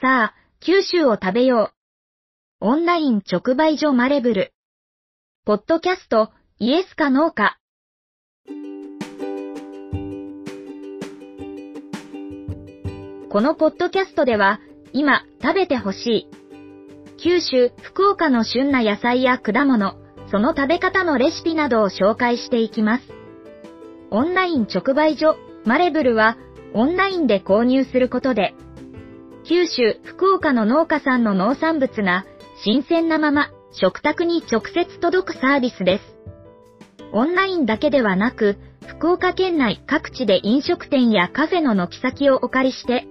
さあ、九州を食べよう。オンライン直売所マレブル。ポッドキャスト、イエスかノーか。このポッドキャストでは、今食べてほしい。九州、福岡の旬な野菜や果物、その食べ方のレシピなどを紹介していきます。オンライン直売所、マレブルは、オンラインで購入することで、九州、福岡の農家さんの農産物が、新鮮なまま、食卓に直接届くサービスです。オンラインだけではなく、福岡県内各地で飲食店やカフェの軒先をお借りして、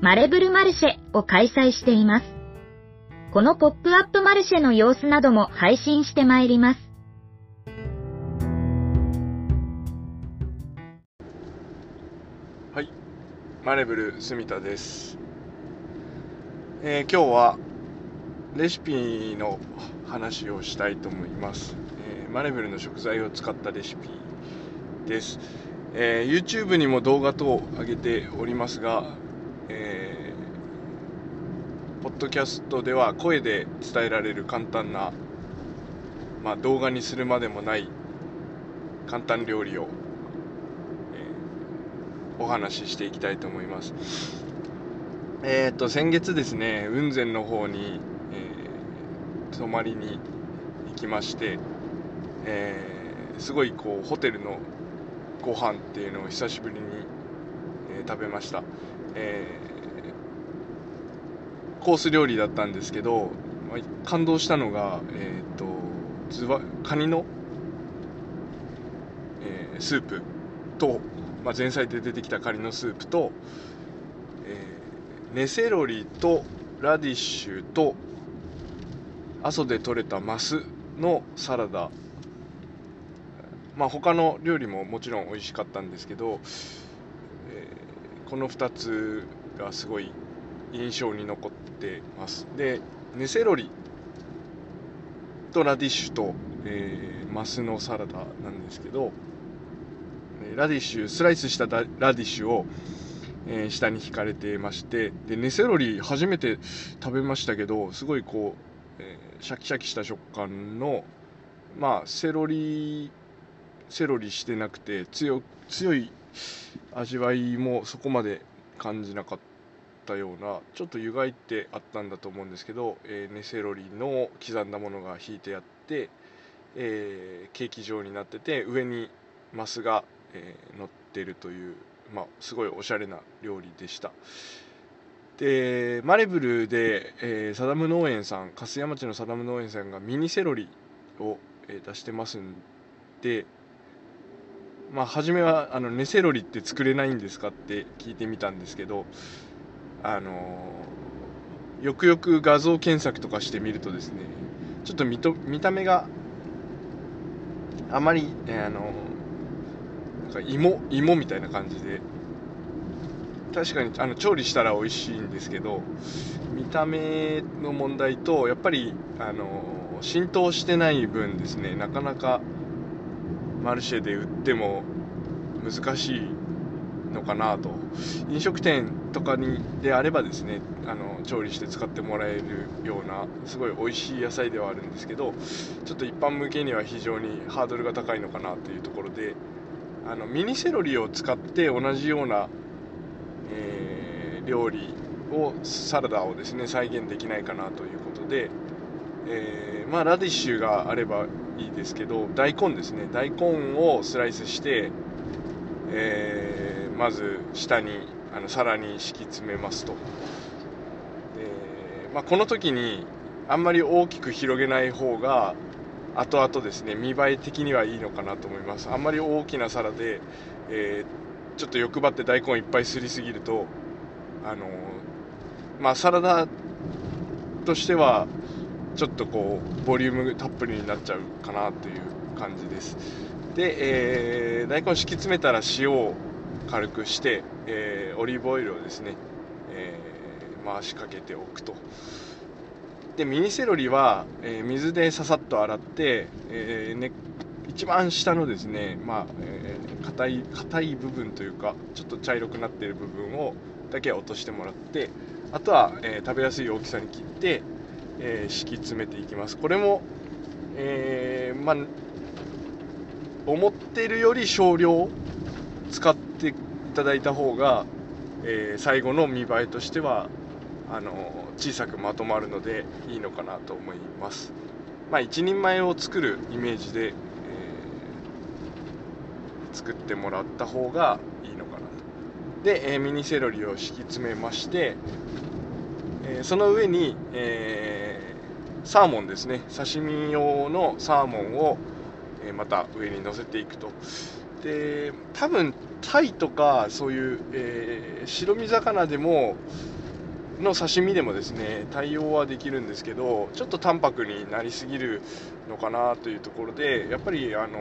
マレブルマルシェを開催しています。このポップアップマルシェの様子なども配信してまいります。はい、マレブル住田です。えー、今日はレシピの話をしたいと思います。えー、マレブルの食材を使ったレシピです。えー、YouTube にも動画等を上げておりますが、えー、ポッドキャストでは声で伝えられる簡単な、まあ、動画にするまでもない簡単料理を、え、お話ししていきたいと思います。えっ、ー、と先月ですね雲仙の方に、えー、泊まりに行きまして、えー、すごいこうホテルのご飯っていうのを久しぶりに、えー、食べました。えー、コース料理だったんですけど、感動したのが、えーと、ズワカニの、えー、スープと、まあ、前菜で出てきたカニのスープと、ネセロリとラディッシュと阿蘇で採れたマスのサラダ。まあ他の料理ももちろん美味しかったんですけどこの2つがすごい印象に残ってます。でネセロリとラディッシュと、えー、マスのサラダなんですけどラディッシュスライスしたラディッシュを、えー、下に引かれてましてでネセロリ初めて食べましたけどすごいこう、えー、シャキシャキした食感のまあセロリセロリしてなくて強強い味わいもそこまで感じなかったようなちょっと湯がいてあったんだと思うんですけど、えー、ネセロリの刻んだものが引いてあって、えー、ケーキ状になってて上にマスが、えー、乗ってるという、まあ、すごいおしゃれな料理でした。でマレブルで、えー、サダム農園さん粕屋町のサダム農園さんがミニセロリを、えー、出してますんでまあ、初めはあのネセロリって作れないんですかって聞いてみたんですけど、あのー、よくよく画像検索とかしてみるとですねちょっと見と見た目があまり、えー、あのー、か芋芋みたいな感じで。確かにあの調理したら美味しいんですけど見た目の問題とやっぱり、あの、浸透してない分ですね。なかなかマルシェで売っても難しいのかなと。飲食店とかにであればですねあの調理して使ってもらえるようなすごい美味しい野菜ではあるんですけどちょっと一般向けには非常にハードルが高いのかなというところであのミニセロリを使って同じような、えー、料理をサラダをですね再現できないかなということで、えー、まあ、ラディッシュがあればいいですけど大根ですね。大根をスライスして、えー、まず下にあの皿に敷き詰めますと。で、まあ、この時にあんまり大きく広げない方が後々ですね見栄え的にはいいのかなと思います。あんまり大きな皿で、えー、ちょっと欲張って大根いっぱいすりすぎるとあのまあサラダとしてはちょっとこうボリュームたっぷりになっちゃうかなという感じです。で、えー、大根敷き詰めたら塩を軽くして、えー、オリーブオイルをですね、えー、回しかけておくと。でミニセロリは、え水でささっと洗って、えね、一番下のですねまあ、え硬い硬い部分というかちょっと茶色くなってる部分をだけ落としてもらってあとは、えー、食べやすい大きさに切って、え、敷き詰めていきます。これも、え、まあ思ってるより少量使っていただいた方が、え最後の見栄えとしてはあの小さくまとまるのでいいのかなと思います。まあ一人前を作るイメージで、え作ってもらった方がいいのかなと。で、えミニセロリを敷き詰めましてえその上に、え、サーモンですね。刺身用のサーモンを、えまた上に乗せていくと。で多分タイとかそういう、え、白身魚でもの刺身でもですね対応はできるんですけどちょっと淡白になりすぎるのかなというところでやっぱりあの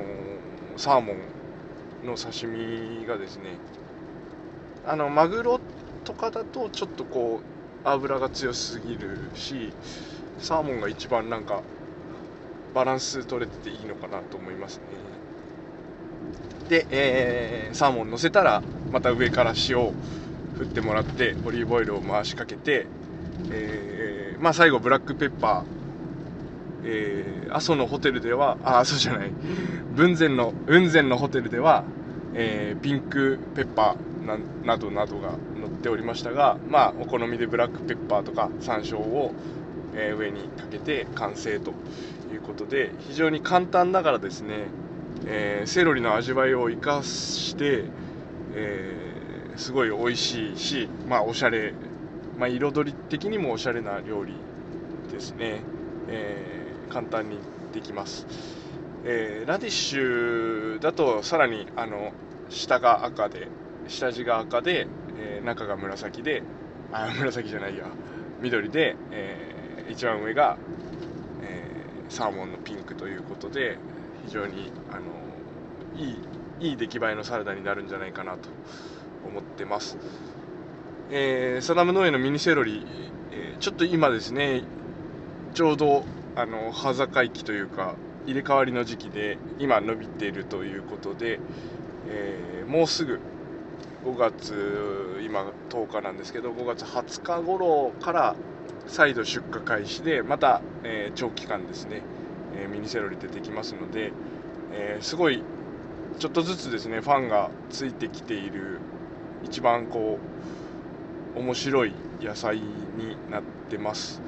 サーモンの刺身がですねあのマグロとかだとちょっとこう油が強すぎるしサーモンが一番なんかバランス取れてていいのかなと思いますね。で、えー、サーモン乗せたらまた上から塩を振ってもらってオリーブオイルを回しかけて、えー、まあ最後ブラックペッパー。えー、阿蘇のホテルでは、あ、阿蘇じゃない、雲仙の、雲仙のホテルでは、えー、ピンクペッパーななどなどが載っておりましたが、まあ、お好みでブラックペッパーとか山椒を、えー、上にかけて完成ということで非常に簡単ながらですね、えー、セロリの味わいを生かして、えー、すごい美味しいし、まあ、おしゃれ、まあ、彩り的にもおしゃれな料理ですね、え簡単にできます、えラディッシュだとさらにあの下が赤で下地が赤でえー、中が紫であ紫じゃないや緑で、えー、一番上が、えー、サーモンのピンクということで非常にあのいいいい出来栄えのサラダになるんじゃないかなと。思ってます、えー、サダム農園のミニセロリ、えー、ちょっと今ですねちょうどあの葉盛期というか入れ替わりの時期で今伸びているということで、えー、もうすぐ5月今10日なんですけど5月20日頃から再度出荷開始でまた、え、長期間ですね、え、ミニセロリ出てきますので、え、すごいちょっとずつですねファンがついてきている一番こう面白い野菜になってます、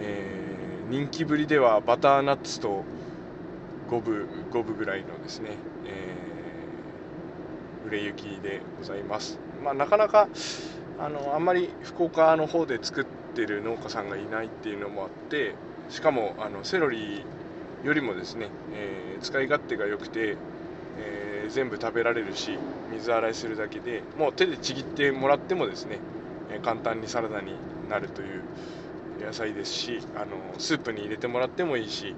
え人気ぶりではバターナッツと5分5分ぐらいのですね、えー売れ行きでございます。まあ、なかなかあのあんまり福岡の方で作ってる農家さんがいないっていうのもあってしかもあのセロリよりもですね、えー、使い勝手が良くて、えー、全部食べられるし水洗いするだけでもう手でちぎってもらってもですね、え簡単にサラダになるという野菜ですしあのスープに入れてもらってもいいし、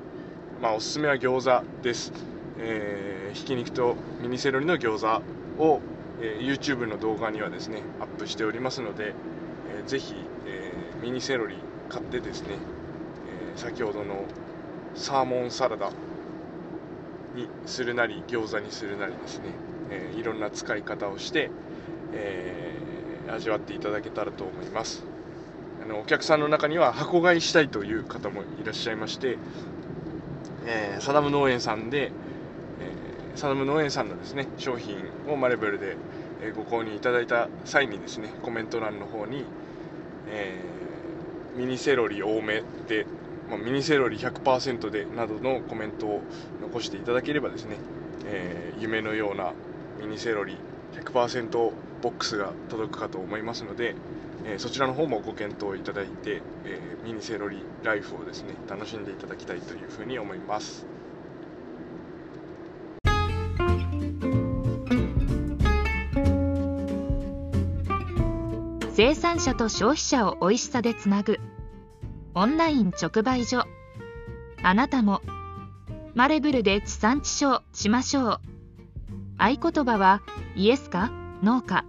まあ、おすすめは餃子です、えー、ひき肉とミニセロリの餃子を、えー、YouTube の動画にはですねアップしておりますので、えー、ぜひ、え、ミニセロリ買ってですね、え、先ほどのサーモンサラダにするなり餃子にするなりですね、えー、いろんな使い方をして、えー、味わっていただけたらと思います。あのお客さんの中には箱買いしたいという方もいらっしゃいまして、えー、サダム農園さんでえ、サダム農園さんのですね商品をマレブルでご購入いただいた際にですねコメント欄の方に、えー、ミニセロリ多めで、ま、ミニセロリ100%でなどのコメントを残していただければですね、えー、夢のようなミニセロリ100%ボックスが届くかと思いますので、えー、そちらの方もご検討いただいて、えミニセロリライフをですね楽しんでいただきたいというふうに思います。生産者と消費者を美味しさでつなぐオンライン直売所あなたもマレブルで地産地消しましょう。合言葉はイエスかノーか。